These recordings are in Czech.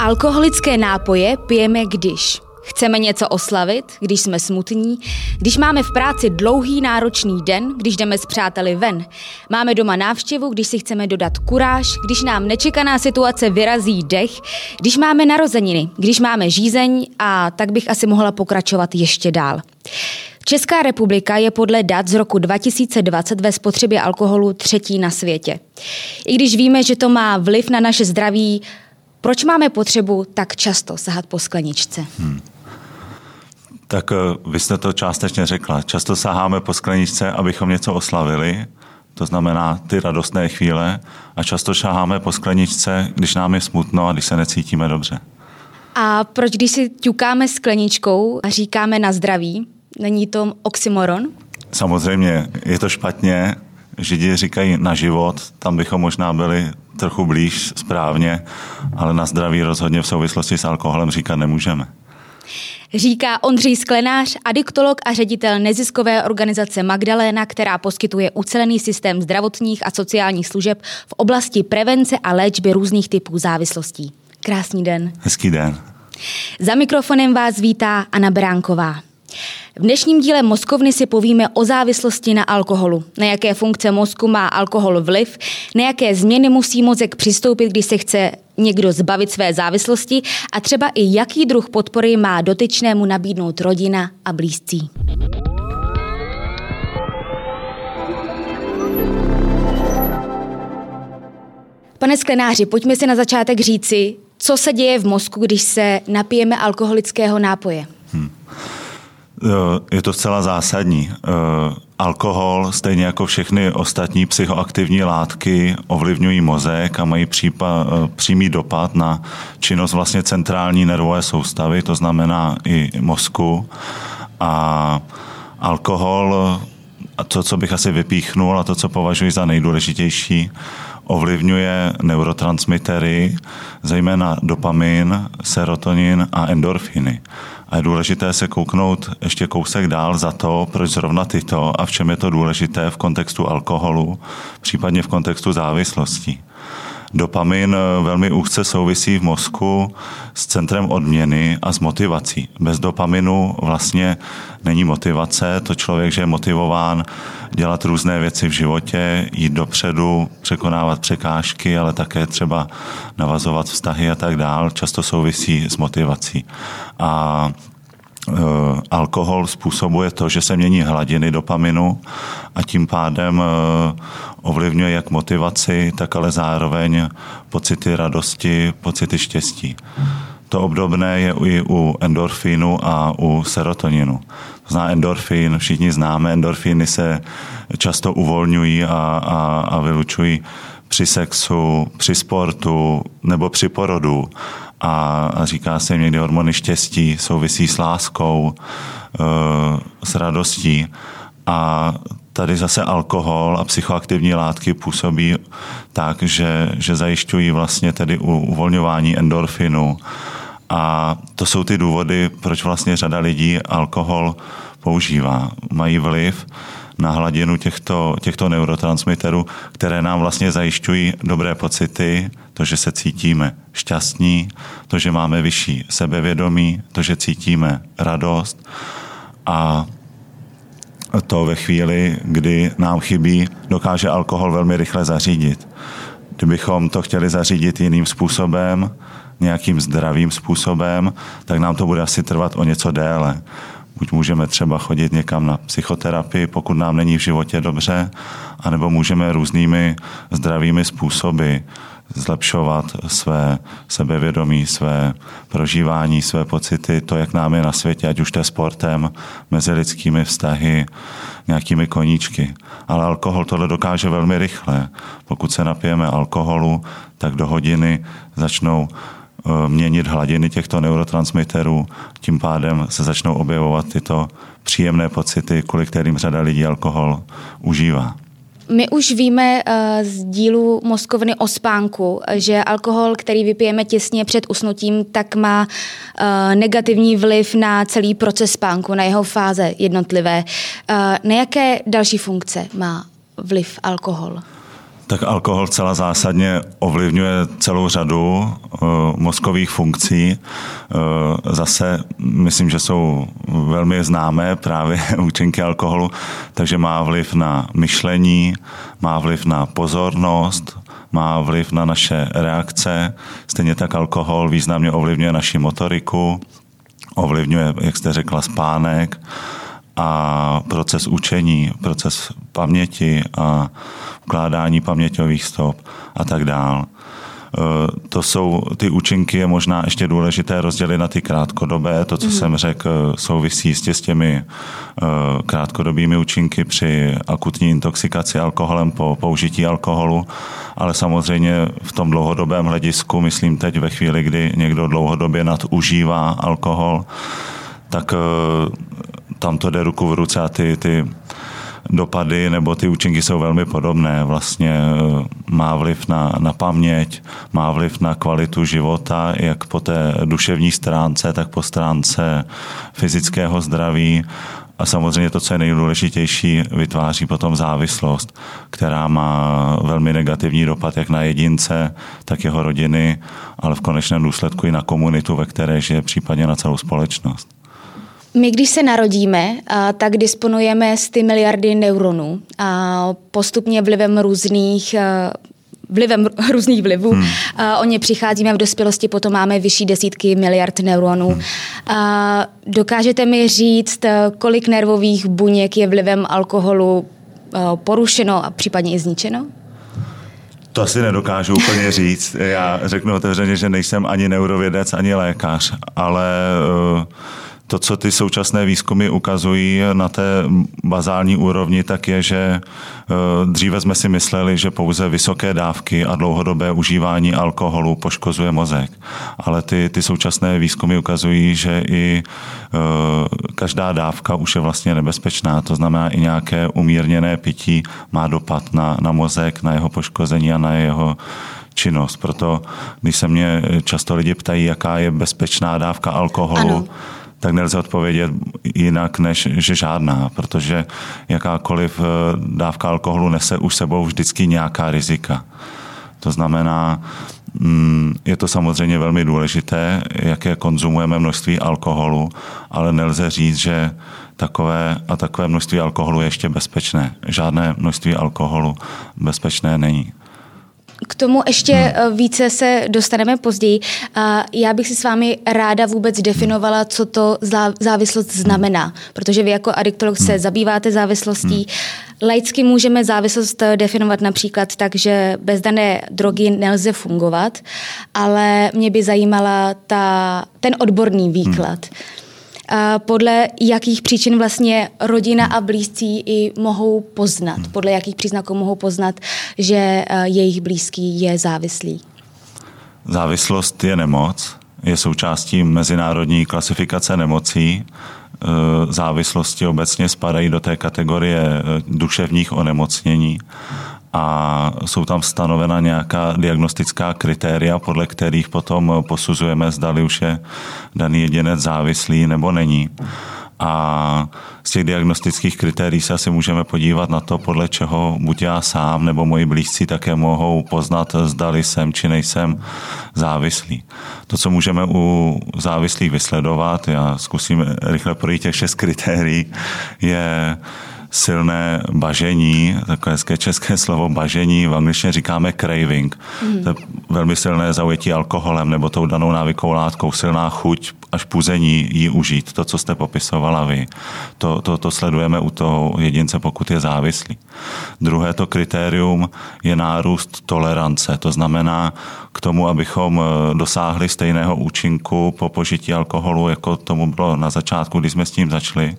Alkoholické nápoje pijeme když Chceme něco oslavit, když jsme smutní, když máme v práci dlouhý náročný den, když jdeme s přáteli ven. Máme doma návštěvu, když si chceme dodat kuráž, když nám nečekaná situace vyrazí dech, když máme narozeniny, když máme žízeň a tak bych asi mohla pokračovat ještě dál. Česká republika je podle dat z roku 2020 ve spotřebě alkoholu třetí na světě. I když víme, že to má vliv na naše zdraví, proč máme potřebu tak často sahat po skleničce? Hmm. Tak eh, vy jste to částečně řekla. Často saháme po skleničce, abychom něco oslavili, to znamená ty radostné chvíle, a často šaháme po skleničce, když nám je smutno a když se necítíme dobře. A proč, když si ťukáme skleničkou a říkáme na zdraví, není to oxymoron? Samozřejmě, je to špatně. Židi říkají na život, tam bychom možná byli trochu blíž správně, ale na zdraví rozhodně v souvislosti s alkoholem říkat nemůžeme. Říká Ondřej Sklenář, adiktolog a ředitel neziskové organizace Magdalena, která poskytuje ucelený systém zdravotních a sociálních služeb v oblasti prevence a léčby různých typů závislostí. Krásný den. Hezký den. Za mikrofonem vás vítá Anna Bránková. V dnešním díle Mozkovny si povíme o závislosti na alkoholu, na jaké funkce mozku má alkohol vliv, na jaké změny musí mozek přistoupit, když se chce někdo zbavit své závislosti a třeba i jaký druh podpory má dotyčnému nabídnout rodina a blízcí. Pane Sklenáři, pojďme si na začátek říci, co se děje v mozku, když se napijeme alkoholického nápoje. Hmm. Eh, je to zcela zásadní. Eh, alkohol, stejně jako všechny ostatní psychoaktivní látky, ovlivňují mozek a mají přípa, eh, přímý dopad na činnost vlastně centrální nervové soustavy, to znamená i mozku. A alkohol, a to, co bych asi vypíchnul a to, co považuji za nejdůležitější, ovlivňuje neurotransmitery, zejména dopamin, serotonin a endorfiny. A je důležité se kouknout ještě kousek dál za to, proč zrovna tyto a v čem je to důležité v kontextu alkoholu, případně v kontextu závislosti. Dopamin eh, velmi úzce souvisí v mozku s centrem odměny a s motivací. Bez dopaminu vlastně není motivace, to člověk, že je motivován dělat různé věci v životě, jít dopředu, překonávat překážky, ale také třeba navazovat vztahy a tak dál, často souvisí s motivací. A alkohol způsobuje to, že se mění hladiny dopaminu a tím pádem e, ovlivňuje jak motivaci, tak ale zároveň pocity radosti, pocity štěstí. To obdobné je i u endorfínu a u serotoninu. To zná endorfín, všichni známe, endorfíny se často uvolňují a, a, a vylučují při sexu, při sportu nebo při porodu. A, říká se jim někdy hormony štěstí, souvisí s láskou, e, s radostí. A tady zase alkohol a psychoaktivní látky působí tak, že, že zajišťují vlastně tedy uvolňování endorfinu. A to jsou ty důvody, proč vlastně řada lidí alkohol používá. Mají vliv na hladinu těchto, těchto neurotransmiterů, které nám vlastně zajišťují dobré pocity, to, že se cítíme šťastní, to, že máme vyšší sebevědomí, to, že cítíme radost a to ve chvíli, kdy nám chybí, dokáže alkohol velmi rychle zařídit. Kdybychom to chtěli zařídit jiným způsobem, nějakým zdravým způsobem, tak nám to bude asi trvat o něco déle. Buď můžeme třeba chodit někam na psychoterapii, pokud nám není v životě dobře, anebo můžeme různými zdravými způsoby zlepšovat své sebevědomí, své prožívání, své pocity, to, jak nám je na světě, ať už to je sportem, mezi lidskými vztahy, nějakými koníčky. Ale alkohol tohle dokáže velmi rychle. Pokud se napijeme alkoholu, tak do hodiny začnou měnit hladiny těchto neurotransmiterů, tím pádem se začnou objevovat tyto příjemné pocity, kvůli kterým řada lidí alkohol užívá. My už víme uh, z dílu mozkovny o spánku, že alkohol, který vypijeme těsně před usnutím, tak má uh, negativní vliv na celý proces spánku, na jeho fáze jednotlivé. Na jaké další funkce má vliv alkohol? Tak alkohol celá zásadně ovlivňuje celou řadu uh, mozkových funkcí. Uh, zase myslím, že jsou velmi známé právě účinky alkoholu, takže má vliv na myšlení, má vliv na pozornost, má vliv na naše reakce. Stejně tak alkohol významně ovlivňuje naši motoriku, ovlivňuje, jak jste řekla, spánek a proces učení, proces paměti a ukládání paměťových stop a tak dále. To jsou ty účinky, je možná ještě důležité rozdělit na ty krátkodobé. To, co mm. jsem řekl, souvisí jistě s těmi eh, krátkodobými účinky při akutní intoxikaci alkoholem po použití alkoholu, ale samozřejmě v tom dlouhodobém hledisku, myslím teď ve chvíli, kdy někdo dlouhodobě nadužívá alkohol, tak eh, tam to jde ruku v ruce a ty, ty dopady nebo ty účinky jsou velmi podobné. Vlastně eh, má vliv na, na paměť, má vliv na kvalitu života, jak po té duševní stránce, tak po stránce fyzického zdraví a samozřejmě to, co je nejdůležitější, vytváří potom závislost, která má velmi negativní dopad jak na jedince, tak jeho rodiny, ale v konečném důsledku i na komunitu, ve které žije, případně na celou společnost. My, když se narodíme, tak disponujeme z ty miliardy neuronů. A postupně vlivem různých vlivem různých vlivů. Hmm. o ně přicházíme v dospělosti, potom máme vyšší desítky miliard neuronů. Hmm. A dokážete mi říct, kolik nervových buněk je vlivem alkoholu porušeno a případně i zničeno? To asi nedokážu úplně říct. Já řeknu otevřeně, že nejsem ani neurovědec, ani lékař, ale uh, to, co ty současné výzkumy ukazují na té bazální úrovni, tak je, že eh, dříve jsme si mysleli, že pouze vysoké dávky a dlouhodobé užívání alkoholu poškozuje mozek. Ale ty, ty současné výzkumy ukazují, že i eh, každá dávka už je vlastně nebezpečná. To znamená, i nějaké umírněné pití má dopad na, na mozek, na jeho poškození a na jeho činnost. Proto, když se mě často lidi ptají, jaká je bezpečná dávka alkoholu, ano tak nelze odpovědět jinak, než že žádná, protože jakákoliv eh, dávka alkoholu nese už sebou vždycky nějaká rizika. To znamená, mm, je to samozřejmě velmi důležité, jaké konzumujeme množství alkoholu, ale nelze říct, že takové a takové množství alkoholu je ještě bezpečné. Žádné množství alkoholu bezpečné není. K tomu ještě hmm. více se dostaneme později. Já bych si s vámi ráda vůbec definovala, co to závislost znamená, protože vy jako adiktolog se hmm. zabýváte závislostí. Hmm. Laicky můžeme závislost eh, definovat například tak, že bez dané drogy nelze fungovat, ale mě by zajímala ta, ten odborný výklad. Hmm podle jakých příčin vlastně rodina a blízcí i mohou poznat, hmm. podle jakých příznaků mohou poznat, že eh, jejich blízký je závislý. Závislost je nemoc, je součástí mezinárodní klasifikace nemocí. Eh, závislosti obecně spadají do té kategorie eh, duševních onemocnění a jsou tam stanovena nějaká diagnostická kritéria, podle kterých potom posuzujeme, zdali už je daný jedinec závislý nebo není. A z těch diagnostických kritérií se asi můžeme podívat na to, podle čeho buď já sám nebo moji blízcí také mohou poznat, zdali jsem či nejsem závislý. To, co můžeme u závislých vysledovat, já zkusím rychle projít těch šest kritérií, je silné bažení, takové hezké české slovo bažení, v angličtině říkáme craving. Mm. To je velmi silné zaujetí alkoholem nebo tou danou návykovou látkou, silná chuť až puzení jí užít, to, co jste popisovala vy. To, to, to sledujeme u toho jedince, pokud je závislý. Druhé to kritérium je nárůst tolerance, to znamená k tomu, abychom eh, dosáhli stejného účinku po požití alkoholu, jako tomu bylo na začátku, když jsme s tím začali,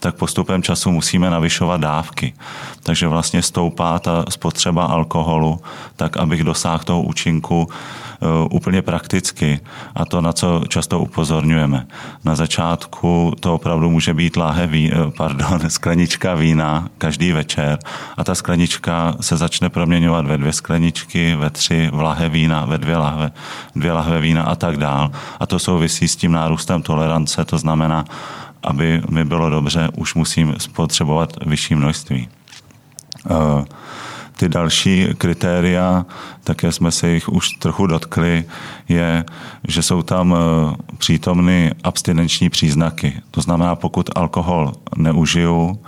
tak postupem času musíme navyšovat dávky. Takže vlastně stoupá ta spotřeba alkoholu, tak abych dosáhl toho účinku eh, úplně prakticky. A to, na co často upozorňujeme. Na začátku to opravdu může být láhe ví, eh, pardon, sklenička vína každý večer a ta sklenička se začne proměňovat ve dvě skleničky, ve tři, v vína, ve dvě lahve, dvě lahve vína a tak dál. A to souvisí s tím nárůstem tolerance, to znamená, aby mi bylo dobře, už musím spotřebovat vyšší množství. Uh, Ty další kritéria, také jsme se jich už trochu dotkli, je, že jsou tam eh, přítomny abstinenční příznaky. To znamená, pokud alkohol neužiju,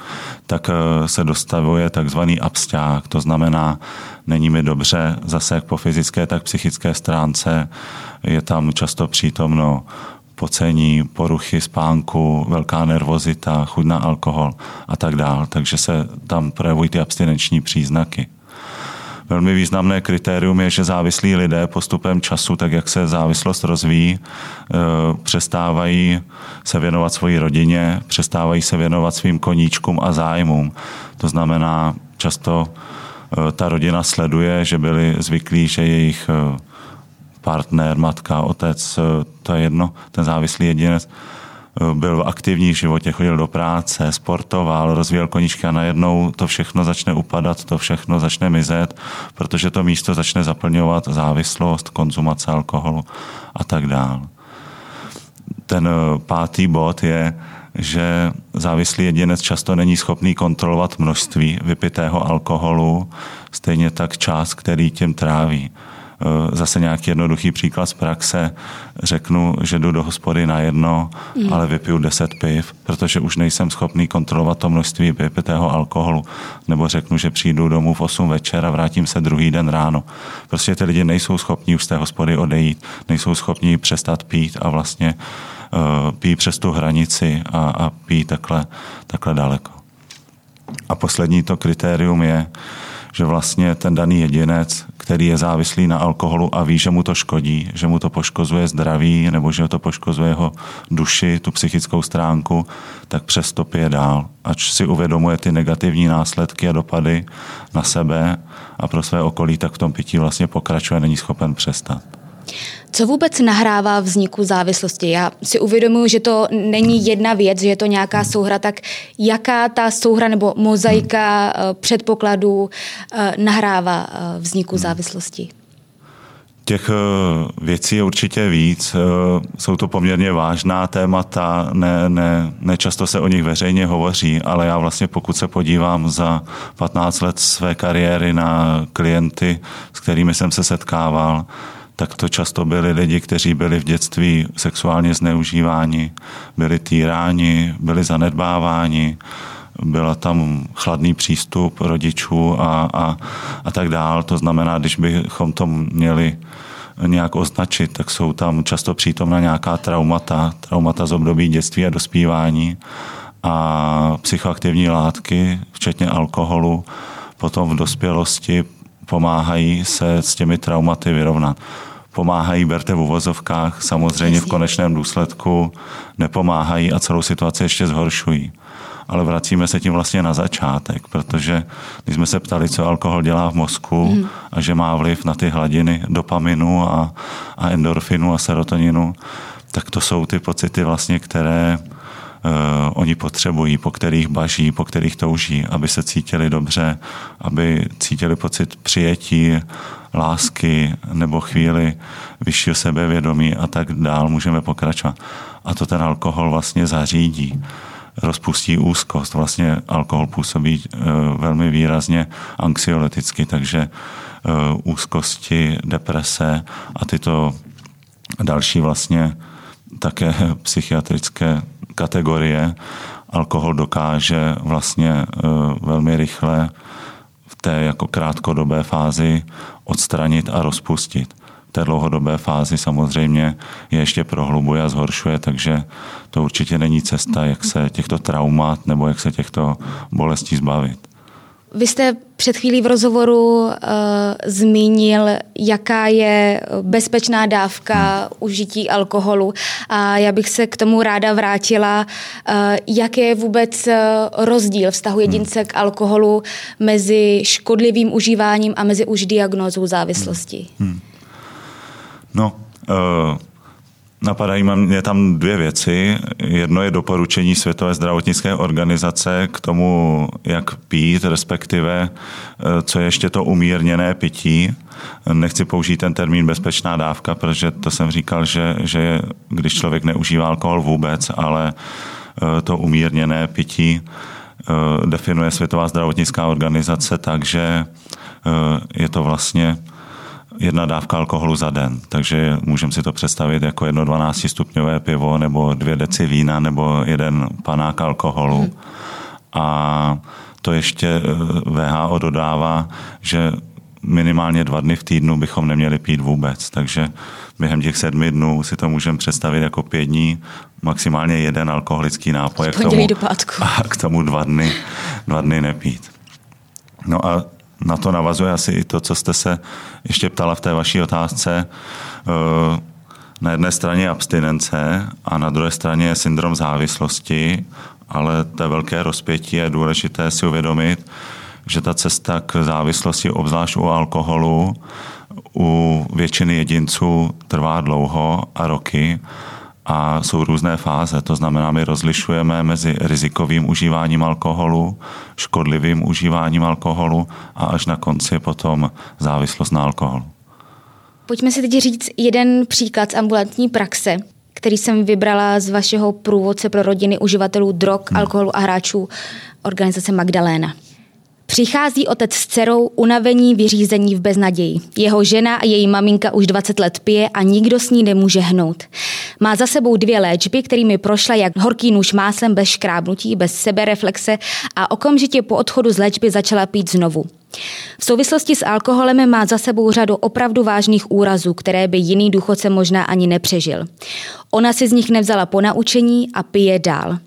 tak eh, se dostavuje takzvaný absťák. To znamená, není mi dobře zase jak po fyzické, tak psychické stránce. Je tam často přítomno pocení, poruchy spánku, velká nervozita, chuť na alkohol a tak dále. Takže se tam projevují ty abstinenční příznaky. Velmi významné kritérium je, že závislí lidé postupem času, tak jak se závislost rozvíjí, eh, přestávají se věnovat svoji rodině, přestávají se věnovat svým koníčkům a zájmům. To znamená, často eh, ta rodina sleduje, že byli zvyklí, že jejich eh, partner, matka, otec, to je jedno, ten závislý jedinec, byl aktivní v životě, chodil do práce, sportoval, rozvíjel koníčky a najednou to všechno začne upadat, to všechno začne mizet, protože to místo začne zaplňovat závislost, konzumace alkoholu a tak dále. Ten eh, pátý bod je, že závislý jedinec často není schopný kontrolovat množství vypitého alkoholu, stejně tak čas, který tím tráví. Eh, zase nějaký jednoduchý příklad z praxe. Řeknu, že jdu do hospody na jedno, mm. ale vypiju 10 piv, protože už nejsem schopný kontrolovat to množství vypitého alkoholu. Nebo řeknu, že přijdu domů v 8 večer a vrátím se druhý den ráno. Prostě ty lidi nejsou schopní už z té hospody odejít, nejsou schopní přestat pít a vlastně uh, pít přes tu hranici a, a pít takhle, takhle daleko. A poslední to kritérium je, že vlastně ten daný jedinec, který je závislý na alkoholu a ví, že mu to škodí, že mu to poškozuje zdraví nebo že to poškozuje jeho duši, tu psychickou stránku, tak přesto pije dál. Ač si uvědomuje ty negativní následky a dopady na sebe a pro své okolí, tak v tom pití vlastně pokračuje, není schopen přestat. Co vůbec nahrává vzniku závislosti? Já si uvědomuji, že to není jedna věc, že je to nějaká souhra, tak jaká ta souhra nebo mozaika hmm. předpokladů eh, nahrává eh, vzniku hmm. závislosti? Těch věcí je určitě víc. Jsou to poměrně vážná témata, ne, ne, nečasto se o nich veřejně hovoří, ale já vlastně pokud se podívám za 15 let své kariéry na klienty, s kterými jsem se setkával, tak to často byli lidi, kteří byli v dětství sexuálně zneužíváni, byli týráni, byli zanedbáváni, byla tam chladný přístup rodičů a, a, a tak dál. To znamená, když bychom to měli nějak označit, tak jsou tam často přítomna nějaká traumata, traumata z období dětství a dospívání a psychoaktivní látky, včetně alkoholu, potom v dospělosti pomáhají se s těmi traumaty vyrovnat pomáhají, berte v uvozovkách, samozřejmě v konečném důsledku nepomáhají a celou situaci ještě zhoršují. Ale vracíme se tím vlastně na začátek, protože když jsme se ptali, co alkohol dělá v mozku mm. a že má vliv na ty hladiny dopaminu a, a endorfinu a serotoninu, tak to jsou ty pocity vlastně, které oni potřebují, po kterých baží, po kterých touží, aby se cítili dobře, aby cítili pocit přijetí, lásky nebo chvíli vyššího sebevědomí a tak dál můžeme pokračovat. A to ten alkohol vlastně zařídí rozpustí úzkost. Vlastně alkohol působí uh, velmi výrazně anxioleticky, takže uh, úzkosti, deprese a tyto další vlastně také psychiatrické kategorie alkohol dokáže vlastně uh, velmi rychle v té jako krátkodobé fázi odstranit a rozpustit. V té dlouhodobé fázi samozřejmě je ještě prohlubuje a zhoršuje, takže to určitě není cesta, jak se těchto traumat nebo jak se těchto bolestí zbavit. Vy jste před chvílí v rozhovoru uh, zmínil, jaká je bezpečná dávka hmm. užití alkoholu a já bych se k tomu ráda vrátila, uh, jaký je vůbec uh, rozdíl vztahu jedince hmm. k alkoholu mezi škodlivým užíváním a mezi už diagnózou závislosti. Hmm. Hmm. No, uh, Napadají mě tam dvě věci. Jedno je doporučení Světové zdravotnické organizace k tomu, jak pít, respektive eh, co je ještě to umírněné pití. Nechci použít ten termín bezpečná dávka, protože to jsem říkal, že, že když člověk neužívá alkohol vůbec, ale eh, to umírněné pití eh, definuje Světová zdravotnická organizace tak, že je to vlastně jedna dávka alkoholu za den. Takže můžeme si to představit jako jedno 12 stupňové pivo nebo dvě deci vína nebo jeden panák alkoholu. Hmm. A to ještě VHO dodává, že minimálně dva dny v týdnu bychom neměli pít vůbec. Takže během těch sedmi dnů si to můžeme představit jako pět dní, maximálně jeden alkoholický nápoj. k tomu, do pátku. A k tomu dva dny, dva dny nepít. No a na to navazuje asi i to, co jste se ještě ptala v té vaší otázce. Eh, na jedné straně abstinence a na druhé straně syndrom závislosti, ale to velké rozpětí je důležité si uvědomit, že ta cesta k závislosti, obzvlášť u alkoholu, u většiny jedinců trvá dlouho a roky a jsou různé fáze. To znamená, my rozlišujeme mezi rizikovým užíváním alkoholu, škodlivým užíváním alkoholu a až na konci potom závislost na alkoholu. Pojďme si teď říct jeden příklad z ambulantní praxe, který jsem vybrala z vašeho průvodce pro rodiny uživatelů drog, hmm. alkoholu a hráčů organizace Magdaléna. Přichází otec s dcerou unavení, vyřízení v beznaději. Jeho žena a její maminka už 20 let pije a nikdo s ní nemůže hnout. Má za sebou dvě léčby, kterými prošla jak horký nůž máslem bez škrábnutí, bez sebereflexe a okamžitě po odchodu z léčby začala pít znovu. V souvislosti s alkoholem má za sebou řadu opravdu vážných úrazů, které by jiný důchodce možná ani nepřežil. Ona si z nich nevzala po naučení a pije dál.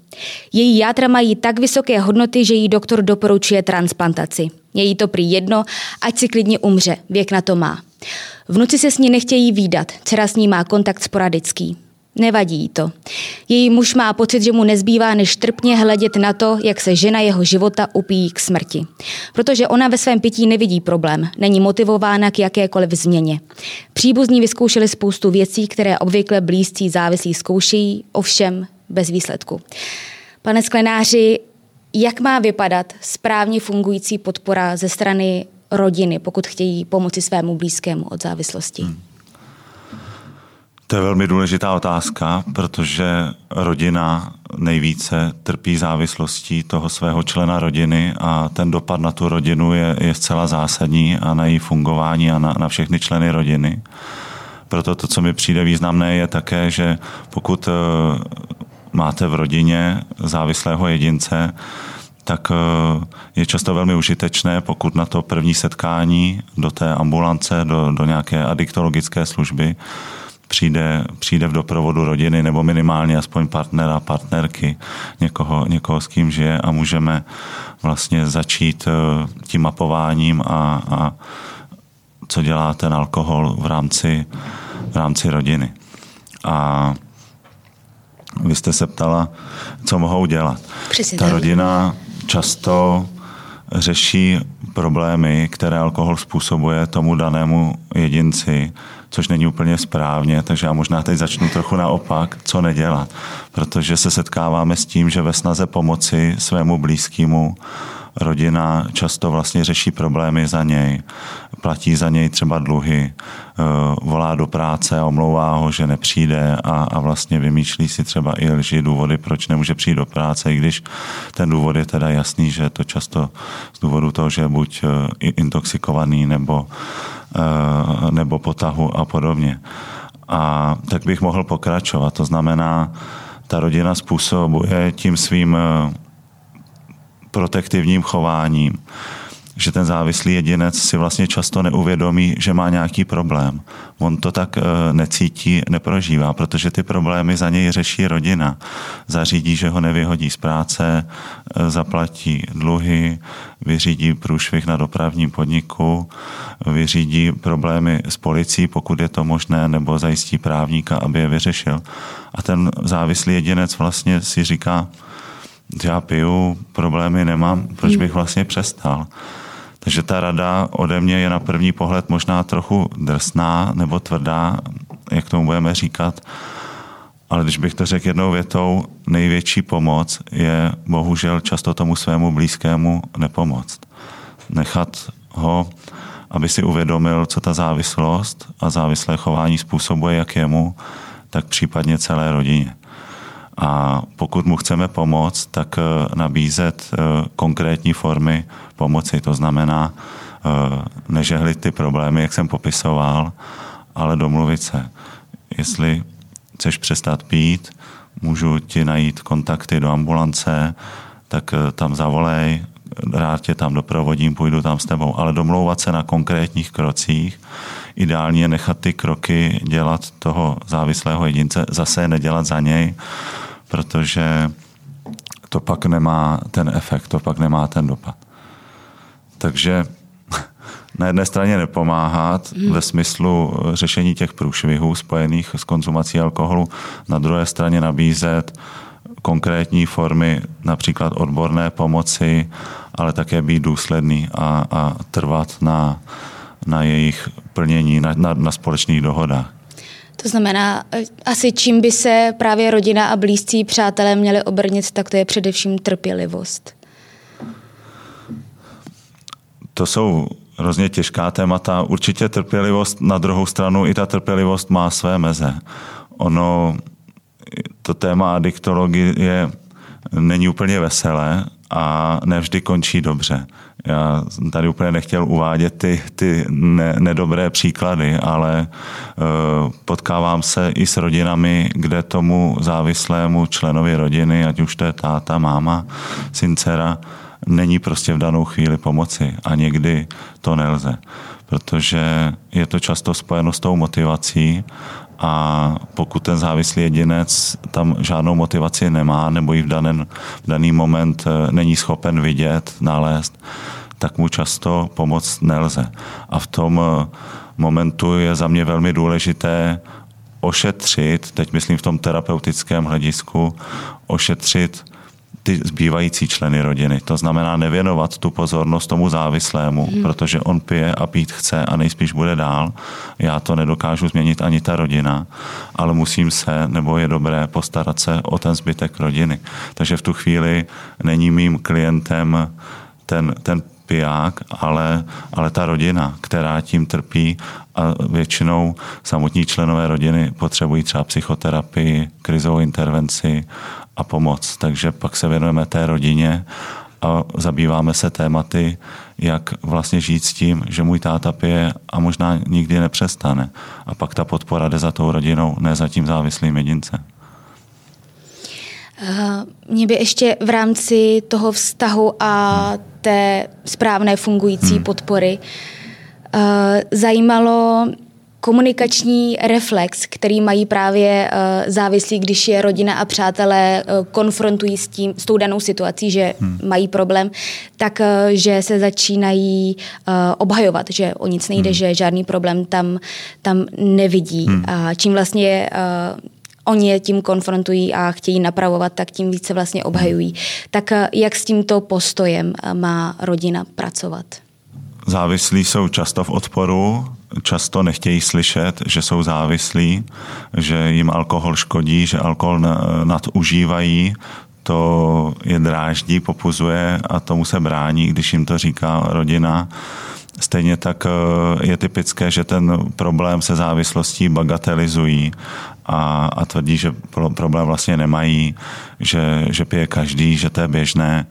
Její játra mají tak vysoké hodnoty, že jí doktor doporučuje transplantaci. Je jí to prý jedno, ať si klidně umře, věk na to má. Vnuci se s ní nechtějí výdat, dcera s ní má kontakt sporadický. Nevadí to. Její muž má pocit, že mu nezbývá než trpně hledět na to, jak se žena jeho života upíjí k smrti. Protože ona ve svém pití nevidí problém, není motivována k jakékoliv změně. Příbuzní vyzkoušeli spoustu věcí, které obvykle blízcí závislí zkoušejí, ovšem bez výsledku. Pane Sklenáři, jak má vypadat správně fungující podpora ze strany rodiny, pokud chtějí pomoci svému blízkému od závislosti? Hmm. To je velmi důležitá otázka, protože rodina nejvíce trpí závislostí toho svého člena rodiny a ten dopad na tu rodinu je, je zcela zásadní a na její fungování a na, na všechny členy rodiny. Proto to, co mi přijde významné, je také, že pokud eh, máte v rodině závislého jedince, tak eh, je často velmi užitečné, pokud na to první setkání do té ambulance, do, do nějaké adiktologické služby, přijde, přijde v doprovodu rodiny nebo minimálně aspoň partnera, partnerky, někoho, někoho s kým žije a můžeme vlastně začít eh, tím mapováním a, a co dělá ten alkohol v rámci, v rámci rodiny. A vy jste se ptala, co mohou dělat. Přesně Ta rodina často řeší problémy, které alkohol způsobuje tomu danému jedinci, což není úplně správně, takže já možná teď začnu trochu naopak, co nedělat, protože se setkáváme s tím, že ve snaze pomoci svému blízkému rodina často vlastně řeší problémy za něj. Platí za něj třeba dluhy, eh, volá do práce a omlouvá ho, že nepřijde a, a vlastně vymýšlí si třeba i lži důvody, proč nemůže přijít do práce, i když ten důvod je teda jasný, že to často z důvodu toho, že je buď eh, intoxikovaný nebo, nebo potahu a podobně. A tak bych mohl pokračovat. To znamená, ta rodina způsobuje tím svým protektivním chováním, že ten závislý jedinec si vlastně často neuvědomí, že má nějaký problém. On to tak eh, necítí, neprožívá, protože ty problémy za něj řeší rodina. Zařídí, že ho nevyhodí z práce, eh, zaplatí dluhy, vyřídí průšvih na dopravním podniku, vyřídí problémy s policií, pokud je to možné, nebo zajistí právníka, aby je vyřešil. A ten závislý jedinec vlastně si říká, já piju, problémy nemám, proč bych vlastně přestal. Takže ta rada ode mě je na první pohled možná trochu drsná nebo tvrdá, jak tomu budeme říkat, ale když bych to řekl jednou větou, největší pomoc je bohužel často tomu svému blízkému nepomoct. Nechat ho, aby si uvědomil, co ta závislost a závislé chování způsobuje jak jemu, tak případně celé rodině. A pokud mu chceme pomoct, tak eh, nabízet eh, konkrétní formy pomoci. To znamená nežehlit ty problémy, jak jsem popisoval, ale domluvit se. Jestli chceš přestat pít, můžu ti najít kontakty do ambulance, tak eh, tam zavolej, rád tě tam doprovodím, půjdu tam s tebou, ale domlouvat se na konkrétních krocích, ideálně nechat ty kroky dělat toho závislého jedince, zase nedělat za něj, protože to pak nemá ten efekt, to pak nemá ten dopad. Takže na jedné straně nepomáhat hmm. ve smyslu řešení těch průšvihů spojených s konzumací alkoholu, na druhé straně nabízet konkrétní formy například odborné pomoci, ale také být důsledný a, a trvat na, na jejich plnění, na, na, na společných dohodách. To znamená, asi čím by se právě rodina a blízcí přátelé měli obrnit, tak to je především trpělivost. To jsou hrozně těžká témata. Určitě trpělivost, na druhou stranu i ta trpělivost má své meze. Ono, to téma adiktologie není úplně veselé a nevždy končí dobře. Já jsem tady úplně nechtěl uvádět ty, ty ne, nedobré příklady, ale uh, potkávám se i s rodinami, kde tomu závislému členovi rodiny, ať už to je táta, máma, syn, dcera, není prostě v danou chvíli pomoci a někdy to nelze, protože je to často spojeno s tou motivací a pokud ten závislý jedinec tam žádnou motivaci nemá nebo ji v, danen, v daný moment eh, není schopen vidět, nalézt, tak mu často pomoct nelze. A v tom eh, momentu je za mě velmi důležité ošetřit, teď myslím v tom terapeutickém hledisku, ošetřit ty zbývající členy rodiny. To znamená nevěnovat tu pozornost tomu závislému, hmm. protože on pije a pít chce a nejspíš bude dál. Já to nedokážu změnit ani ta rodina, ale musím se, nebo je dobré postarat se o ten zbytek rodiny. Takže v tu chvíli není mým klientem ten, ten piják, ale, ale ta rodina, která tím trpí a většinou samotní členové rodiny potřebují třeba psychoterapii, krizovou intervenci a pomoc. Takže pak se věnujeme té rodině a zabýváme se tématy, jak vlastně žít s tím, že můj táta pije a možná nikdy nepřestane. A pak ta podpora jde za tou rodinou, ne za tím závislým jedincem. Mě by ještě v rámci toho vztahu a té správné fungující hmm. podpory zajímalo, komunikační reflex, který mají právě uh, závislí, když je rodina a přátelé uh, konfrontují s, tím, s tou danou situací, že hmm. mají problém, tak že se začínají obhajovat, že o nic nejde, hmm. že žádný problém tam, tam nevidí. Hmm. A čím vlastně oni je tím konfrontují a chtějí napravovat, tak tím více vlastně obhajují. Tak jak s tímto postojem má rodina pracovat? Závislí jsou často v odporu, často nechtějí slyšet, že jsou závislí, že jim alkohol škodí, že alkohol nadužívají, to je dráždí, popuzuje a tomu se brání, když jim to říká rodina. Stejně tak eh, je typické, že ten problém se závislostí bagatelizují a, a tvrdí, že problém vlastně nemají, že, že pije každý, že to je běžné,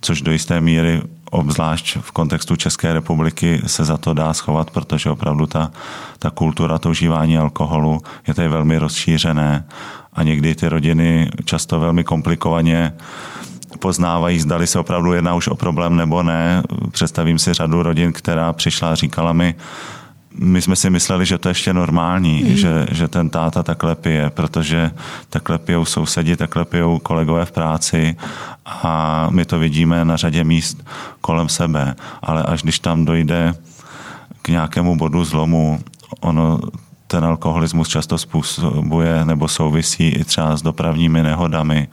což do jisté míry obzvlášť v kontextu České republiky se za to dá schovat, protože opravdu ta, ta kultura to užívání alkoholu je tady velmi rozšířené a někdy ty rodiny často velmi komplikovaně poznávají, zdali se opravdu jedná už o problém nebo ne. Představím si řadu rodin, která přišla a říkala mi, my jsme si mysleli, že to je ještě normální, mm. že, že ten táta takhle pije, protože takhle pijou sousedi, takhle pijou kolegové v práci a my to vidíme na řadě míst kolem sebe. Ale až když tam dojde k nějakému bodu zlomu, ono ten alkoholismus často způsobuje nebo souvisí i třeba s dopravními nehodami,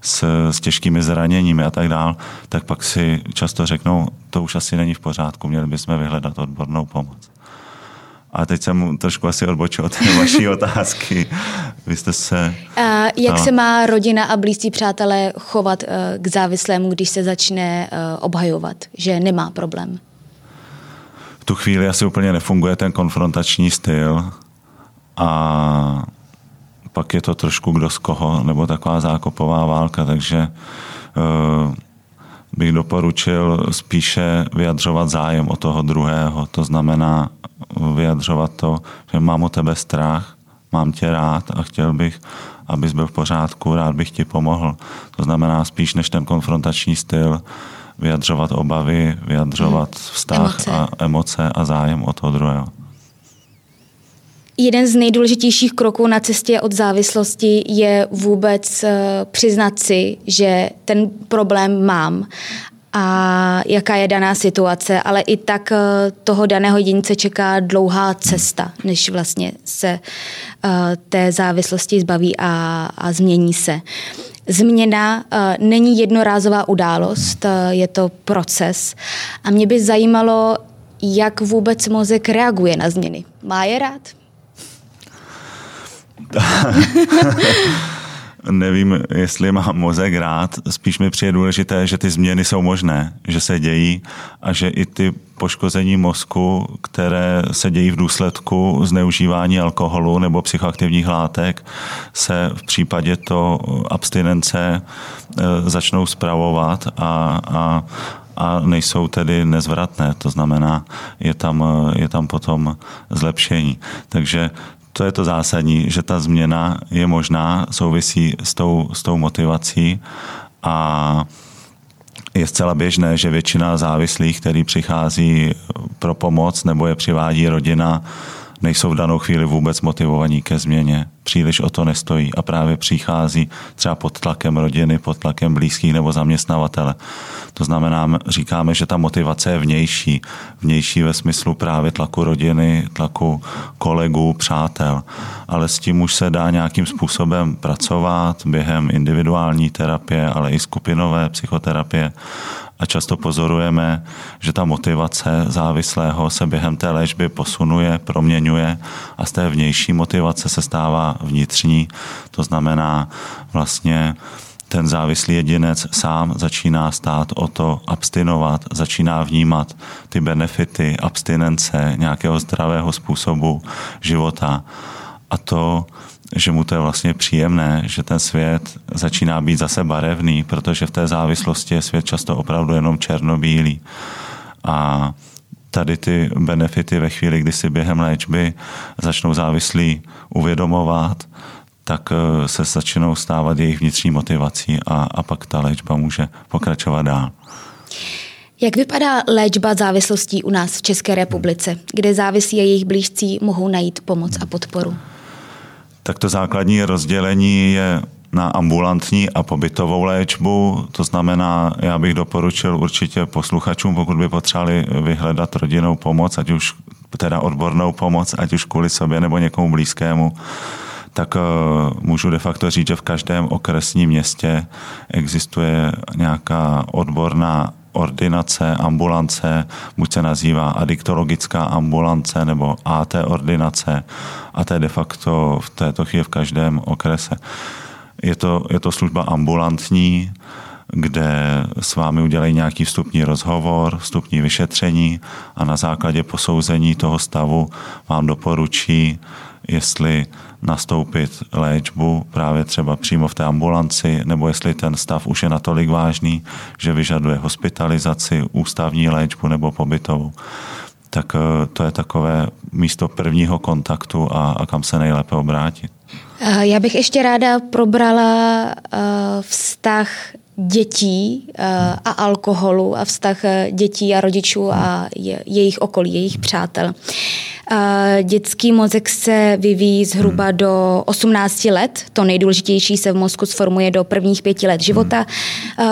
s, s těžkými zraněními a tak dál, tak pak si často řeknou, to už asi není v pořádku, měli bychom vyhledat odbornou pomoc. A teď jsem trošku asi odbočil od té vaší otázky. Vy jste se... A jak se má rodina a blízcí přátelé chovat uh, k závislému, když se začne uh, obhajovat, že nemá problém? V tu chvíli asi úplně nefunguje ten konfrontační styl a pak je to trošku kdo z koho, nebo taková zákopová válka, takže uh, bych doporučil spíše vyjadřovat zájem o toho druhého. To znamená vyjadřovat to, že mám o tebe strach, mám tě rád a chtěl bych, abys byl v pořádku, rád bych ti pomohl. To znamená spíš než ten konfrontační styl, vyjadřovat obavy, vyjadřovat hmm. vztah emoce. a emoce a zájem o toho druhého. Jeden z nejdůležitějších kroků na cestě od závislosti je vůbec eh, přiznat si, že ten problém mám a jaká je daná situace, ale i tak eh, toho daného jedince čeká dlouhá cesta, než vlastně se eh, té závislosti zbaví a, a změní se. Změna není jednorázová událost, je to proces. A mě by zajímalo, jak vůbec mozek reaguje na změny. Má je rád? Nevím, jestli mám mozek rád, spíš mi přijde důležité, že ty změny jsou možné, že se dějí a že i ty poškození mozku, které se dějí v důsledku zneužívání alkoholu nebo psychoaktivních látek, se v případě to abstinence e, začnou zpravovat a, a, a nejsou tedy nezvratné. To znamená, je tam, je tam potom zlepšení. Takže to je to zásadní, že ta změna je možná, souvisí s tou, s tou motivací a je zcela běžné, že většina závislých, který přichází pro pomoc nebo je přivádí rodina, nejsou v danou chvíli vůbec motivovaní ke změně. Příliš o to nestojí a právě přichází třeba pod tlakem rodiny, pod tlakem blízkých nebo zaměstnavatele. To znamená, říkáme, že ta motivace je vnější. Vnější ve smyslu právě tlaku rodiny, tlaku kolegů, přátel. Ale s tím už se dá nějakým způsobem pracovat během individuální terapie, ale i skupinové psychoterapie a často pozorujeme, že ta motivace závislého se během té léčby posunuje, proměňuje a z té vnější motivace se stává vnitřní. To znamená vlastně ten závislý jedinec sám začíná stát o to abstinovat, začíná vnímat ty benefity abstinence, nějakého zdravého způsobu života. A to že mu to je vlastně příjemné, že ten svět začíná být zase barevný, protože v té závislosti je svět často opravdu jenom černobílý. A tady ty benefity ve chvíli, kdy si během léčby začnou závislí uvědomovat, tak eh, se začínou stávat jejich vnitřní motivací a, a pak ta léčba může pokračovat dál. Jak vypadá léčba závislostí u nás v České republice, kde závislí a jejich blížcí mohou najít pomoc a podporu? tak to základní rozdělení je na ambulantní a pobytovou léčbu. To znamená, já bych doporučil určitě posluchačům, pokud by potřebovali vyhledat rodinnou pomoc, ať už teda odbornou pomoc, ať už kvůli sobě nebo někomu blízkému, tak eh, můžu de facto říct, že v každém okresním městě existuje nějaká odborná ordinace, ambulance, buď se nazývá adiktologická ambulance nebo AT ordinace a to je de facto v této chvíli v každém okrese. Je to, je to služba ambulantní, kde s vámi udělají nějaký vstupní rozhovor, vstupní vyšetření a na základě posouzení toho stavu vám doporučí, jestli nastoupit léčbu právě třeba přímo v té ambulanci, nebo jestli ten stav už je natolik vážný, že vyžaduje hospitalizaci, ústavní léčbu nebo pobytovou tak eh, to je takové místo prvního kontaktu a, a kam se nejlépe obrátit. Eh, já bych ještě ráda probrala uh, vztah dětí uh, a alkoholu a vztah dětí a rodičů a je, jejich okolí, jejich přátel. Dětský mozek se vyvíjí zhruba do 18 let. To nejdůležitější se v mozku sformuje do prvních pěti let života.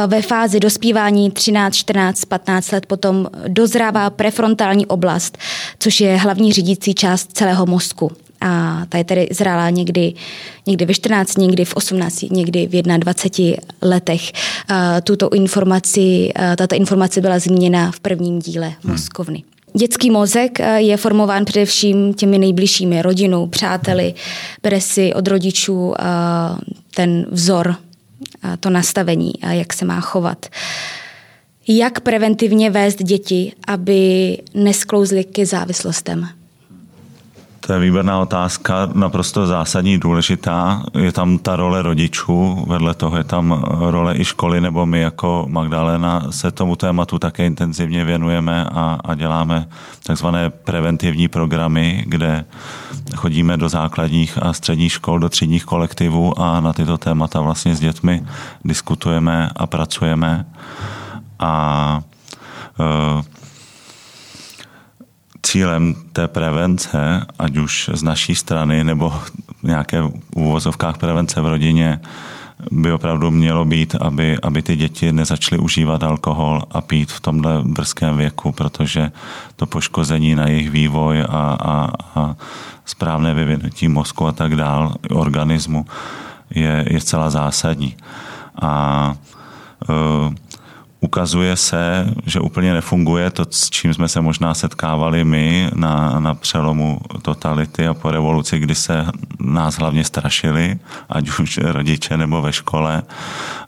Ve fázi dospívání 13, 14, 15 let potom dozrává prefrontální oblast, což je hlavní řídící část celého mozku. A ta je tedy zrála někdy, někdy ve 14, někdy v 18, někdy v 21 letech. Tuto informaci, tato informace byla zmíněna v prvním díle hmm. Moskovny. Hmm. Dětský mozek eh, je formován především těmi nejbližšími, rodinou, přáteli, bere si od rodičů eh, ten vzor, to nastavení, jak se má chovat. Jak preventivně vést děti, aby nesklouzly k závislostem? To je výborná otázka, naprosto zásadní, důležitá. Je tam ta role rodičů, vedle toho je tam role i školy, nebo my jako Magdalena se tomu tématu také intenzivně věnujeme a, a děláme takzvané preventivní programy, kde chodíme do základních a středních škol, do třídních kolektivů a na tyto témata vlastně s dětmi diskutujeme a pracujeme. A uh, cílem té prevence, ať už z naší strany nebo nějaké úvozovkách prevence v rodině, by opravdu mělo být, aby, aby ty děti nezačaly užívat alkohol a pít v tomhle brzkém věku, protože to poškození na jejich vývoj a, a, a správné vyvinutí mozku a tak dál, organismu, je, je zcela zásadní. A uh, ukazuje se, že úplně nefunguje to, s čím jsme se možná setkávali my na, na přelomu totality a po revoluci, kdy se nás hlavně strašili, ať už rodiče nebo ve škole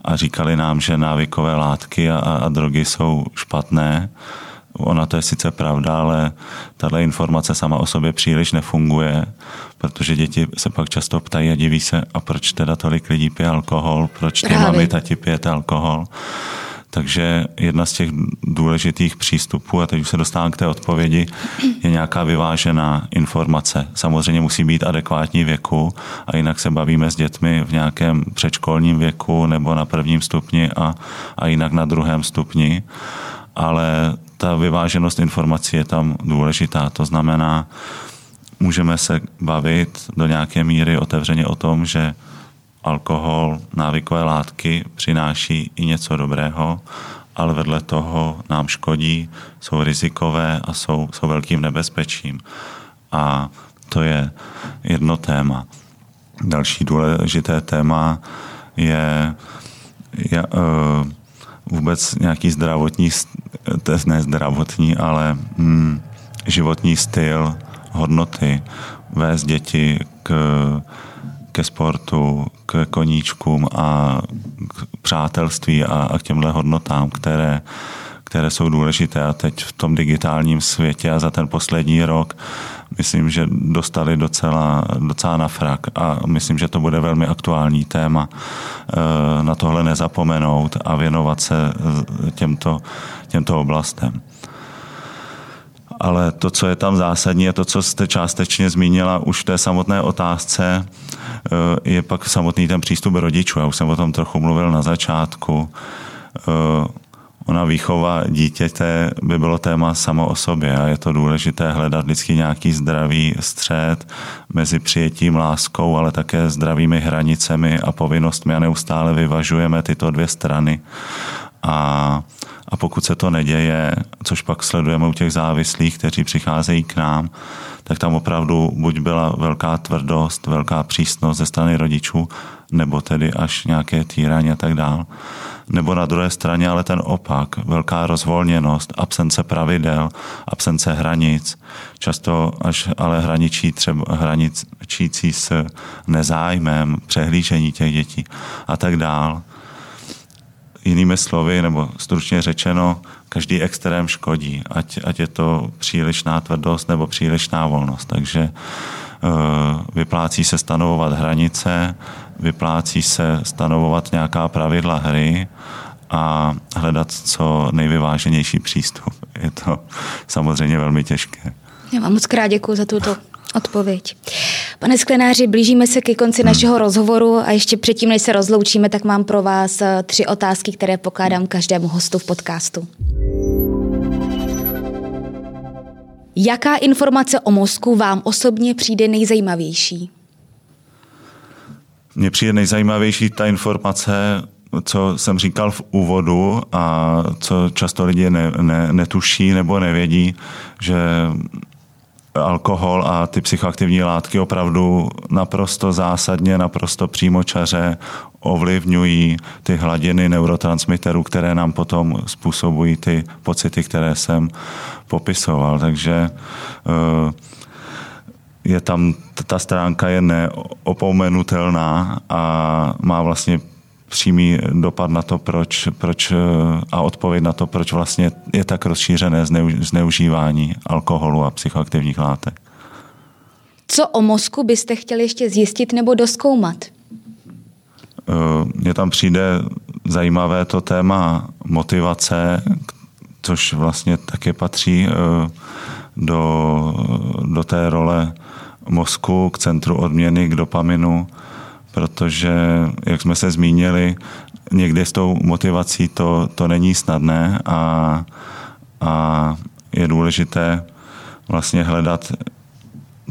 a říkali nám, že návykové látky a, a drogy jsou špatné. Ona to je sice pravda, ale tahle informace sama o sobě příliš nefunguje, protože děti se pak často ptají a diví se, a proč teda tolik lidí pije alkohol, proč ty mami, tati pijete alkohol. Takže jedna z těch důležitých přístupů, a teď už se dostávám k té odpovědi, je nějaká vyvážená informace. Samozřejmě musí být adekvátní věku a jinak se bavíme s dětmi v nějakém předškolním věku nebo na prvním stupni a, a jinak na druhém stupni. Ale ta vyváženost informací je tam důležitá. To znamená, můžeme se bavit do nějaké míry otevřeně o tom, že alkohol, návykové látky přináší i něco dobrého, ale vedle toho nám škodí, jsou rizikové a jsou, jsou velkým nebezpečím. A to je jedno téma. Další důležité téma je, je uh, vůbec nějaký zdravotní, ne zdravotní, ale hm, životní styl, hodnoty, vést děti k ke sportu, k koníčkům a k přátelství a, a k těmhle hodnotám, které, které jsou důležité a teď v tom digitálním světě a za ten poslední rok myslím, že dostali docela, docela na frak a myslím, že to bude velmi aktuální téma eh, na tohle nezapomenout a věnovat se těmto, těmto oblastem ale to, co je tam zásadní, je to, co jste částečně zmínila už v té samotné otázce, eh, je pak samotný ten přístup rodičů. Já už jsem o tom trochu mluvil na začátku. Eh, ona výchova dítěte by bylo téma samo o sobě a je to důležité hledat vždycky nějaký zdravý střed mezi přijetím, láskou, ale také zdravými hranicemi a povinnostmi a neustále vyvažujeme tyto dvě strany. A a pokud se to neděje, což pak sledujeme u těch závislých, kteří přicházejí k nám, tak tam opravdu buď byla velká tvrdost, velká přísnost ze strany rodičů, nebo tedy až nějaké týraní a tak dál. Nebo na druhé straně ale ten opak, velká rozvolněnost, absence pravidel, absence hranic, často až ale hraničí třeba hraničící s nezájmem, přehlížení těch dětí a tak dál jinými slovy, nebo stručně řečeno, každý extrém škodí, ať, ať je to přílišná tvrdost nebo přílišná volnost. Takže eh, vyplácí se stanovovat hranice, vyplácí se stanovovat nějaká pravidla hry a hledat co nejvyváženější přístup. Je to samozřejmě velmi těžké. Já vám moc krát děkuji za tuto odpověď. Pane Sklenáři, blížíme se ke konci našeho rozhovoru a ještě předtím, než se rozloučíme, tak mám pro vás eh, tři otázky, které pokládám každému hostu v podcastu. Jaká informace o mozku vám osobně přijde nejzajímavější? Mně přijde nejzajímavější ta informace, co jsem říkal v úvodu a co často lidi ne, ne, netuší nebo nevědí, že alkohol a ty psychoaktivní látky opravdu naprosto zásadně, naprosto přímočaře ovlivňují ty hladiny neurotransmiterů, které nám potom způsobují ty pocity, které jsem popisoval. Takže eh, je tam, ta stránka je neopomenutelná a má vlastně přímý dopad na to, proč, proč a odpověď na to, proč vlastně je tak rozšířené zneužívání alkoholu a psychoaktivních látek. Co o mozku byste chtěli ještě zjistit nebo doskoumat? Mně tam přijde zajímavé to téma motivace, což vlastně také patří do, do té role mozku, k centru odměny, k dopaminu, protože, jak jsme se zmínili, někdy s tou motivací to, to není snadné a, a je důležité vlastně hledat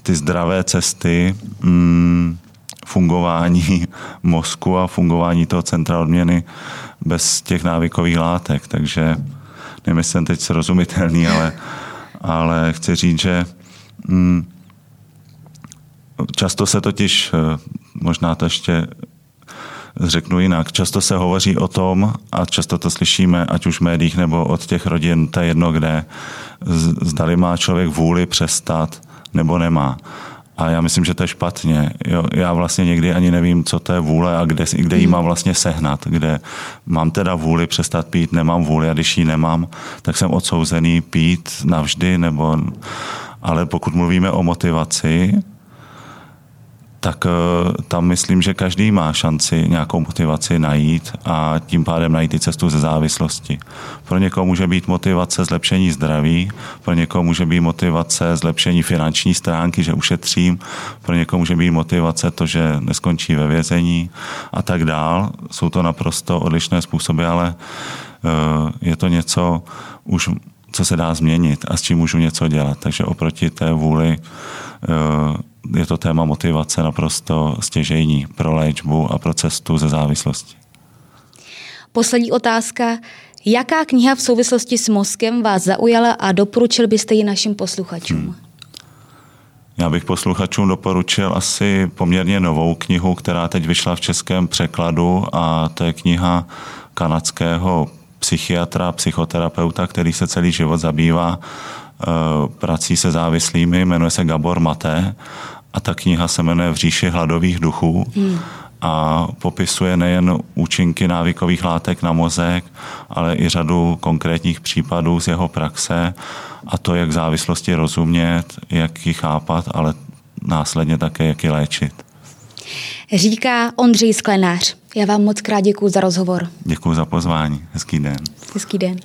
ty zdravé cesty mm, fungování mozku a fungování toho centra odměny bez těch návykových látek. Takže nevím, jestli jsem teď srozumitelný, ale, ale chci říct, že mm, často se totiž, možná to ještě řeknu jinak. Často se hovoří o tom, a často to slyšíme, ať už v médiích nebo od těch rodin, to je jedno kde, zdali má člověk vůli přestat nebo nemá. A já myslím, že to je špatně. Jo, já vlastně někdy ani nevím, co to je vůle a kde, kde ji mám vlastně sehnat. Kde mám teda vůli přestat pít, nemám vůli a když ji nemám, tak jsem odsouzený pít navždy. Nebo... Ale pokud mluvíme o motivaci, tak eh, tam myslím, že každý má šanci nějakou motivaci najít a tím pádem najít i cestu ze závislosti. Pro někoho může být motivace zlepšení zdraví, pro někoho může být motivace zlepšení finanční stránky, že ušetřím, pro někoho může být motivace to, že neskončí ve vězení a tak dál. Jsou to naprosto odlišné způsoby, ale eh, je to něco už co se dá změnit a s čím můžu něco dělat. Takže oproti té vůli eh, je to téma motivace naprosto stěžejní pro léčbu a pro cestu ze závislosti. Poslední otázka. Jaká kniha v souvislosti s mozkem vás zaujala a doporučil byste ji našim posluchačům? Hmm. Já bych posluchačům doporučil asi poměrně novou knihu, která teď vyšla v českém překladu a to je kniha kanadského psychiatra, psychoterapeuta, který se celý život zabývá Eh, prací se závislými, jmenuje se Gabor Maté a ta kniha se jmenuje V říši hladových duchů. Hmm a popisuje nejen účinky návykových látek na mozek, ale i řadu konkrétních případů z jeho praxe a to, jak závislosti rozumět, jak ji chápat, ale následně také, jak ji léčit. Říká Ondřej Sklenář. Já vám moc krát děkuji za rozhovor. Děkuji za pozvání. Hezký den. Hezký den.